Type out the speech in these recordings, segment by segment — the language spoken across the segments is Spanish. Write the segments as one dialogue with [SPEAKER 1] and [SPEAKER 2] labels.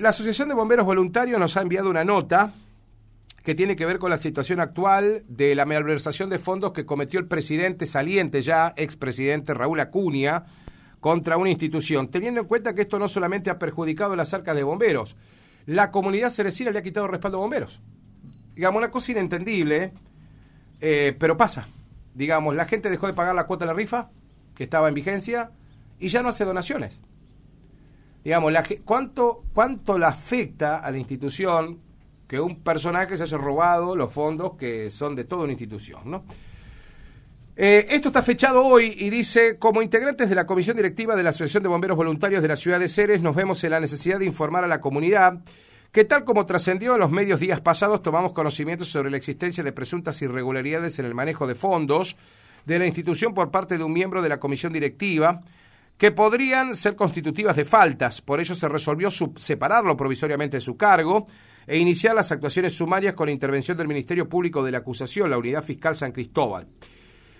[SPEAKER 1] La Asociación de Bomberos Voluntarios nos ha enviado una nota que tiene que ver con la situación actual de la malversación de fondos que cometió el presidente saliente ya, expresidente Raúl Acuña, contra una institución, teniendo en cuenta que esto no solamente ha perjudicado las arcas de bomberos, la comunidad cerecina le ha quitado respaldo a bomberos. Digamos, una cosa inentendible, eh, pero pasa. Digamos, la gente dejó de pagar la cuota de la rifa, que estaba en vigencia, y ya no hace donaciones digamos, la, ¿cuánto, ¿cuánto le afecta a la institución que un personaje se haya robado los fondos que son de toda una institución, ¿no? Eh, esto está fechado hoy y dice, como integrantes de la Comisión Directiva de la Asociación de Bomberos Voluntarios de la Ciudad de Ceres, nos vemos en la necesidad de informar a la comunidad que tal como trascendió en los medios días pasados, tomamos conocimiento sobre la existencia de presuntas irregularidades en el manejo de fondos de la institución por parte de un miembro de la Comisión Directiva, que podrían ser constitutivas de faltas. Por ello se resolvió separarlo provisoriamente de su cargo e iniciar las actuaciones sumarias con la intervención del Ministerio Público de la Acusación, la Unidad Fiscal San Cristóbal.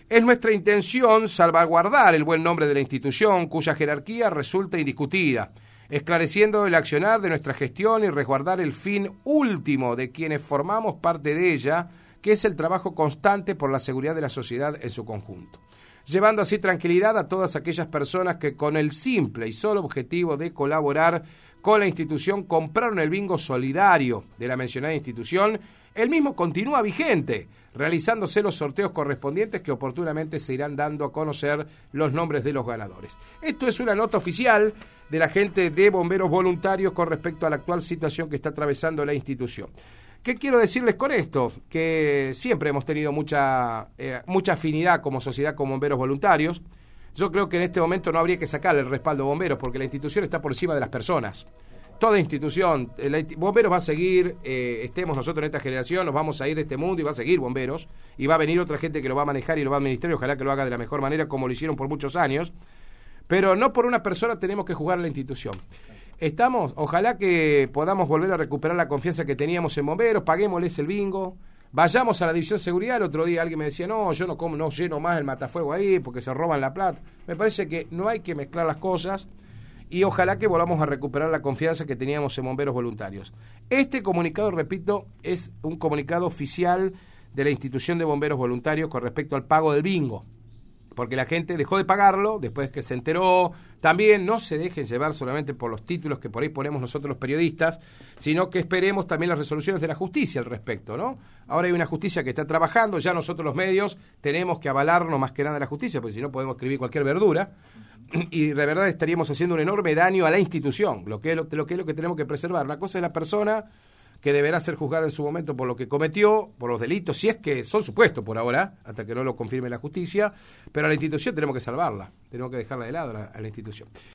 [SPEAKER 1] Es nuestra intención salvaguardar el buen nombre de la institución, cuya jerarquía resulta indiscutida, esclareciendo el accionar de nuestra gestión y resguardar el fin último de quienes formamos parte de ella, que es el trabajo constante por la seguridad de la sociedad en su conjunto llevando así tranquilidad a todas aquellas personas que con el simple y solo objetivo de colaborar con la institución compraron el bingo solidario de la mencionada institución, el mismo continúa vigente, realizándose los sorteos correspondientes que oportunamente se irán dando a conocer los nombres de los ganadores. Esto es una nota oficial de la gente de bomberos voluntarios con respecto a la actual situación que está atravesando la institución. ¿Qué quiero decirles con esto? Que siempre hemos tenido mucha, eh, mucha afinidad como sociedad con bomberos voluntarios. Yo creo que en este momento no habría que sacarle el respaldo a bomberos porque la institución está por encima de las personas. Toda institución, bomberos va a seguir, eh, estemos nosotros en esta generación, nos vamos a ir de este mundo y va a seguir bomberos y va a venir otra gente que lo va a manejar y lo va a administrar y ojalá que lo haga de la mejor manera como lo hicieron por muchos años. Pero no por una persona tenemos que jugar a la institución. Estamos, ojalá que podamos volver a recuperar la confianza que teníamos en bomberos, paguémosles el bingo, vayamos a la división seguridad. El otro día alguien me decía, no, yo no, como, no lleno más el matafuego ahí porque se roban la plata. Me parece que no hay que mezclar las cosas y ojalá que volvamos a recuperar la confianza que teníamos en bomberos voluntarios. Este comunicado, repito, es un comunicado oficial de la institución de bomberos voluntarios con respecto al pago del bingo porque la gente dejó de pagarlo después que se enteró. También no se dejen llevar solamente por los títulos que por ahí ponemos nosotros los periodistas, sino que esperemos también las resoluciones de la justicia al respecto, ¿no? Ahora hay una justicia que está trabajando, ya nosotros los medios tenemos que avalarnos más que nada de la justicia, porque si no podemos escribir cualquier verdura y de verdad estaríamos haciendo un enorme daño a la institución, lo que es lo, que, es lo que tenemos que preservar. La cosa es la persona que deberá ser juzgada en su momento por lo que cometió, por los delitos, si es que son supuestos por ahora, hasta que no lo confirme la justicia, pero a la institución tenemos que salvarla, tenemos que dejarla de lado a la institución.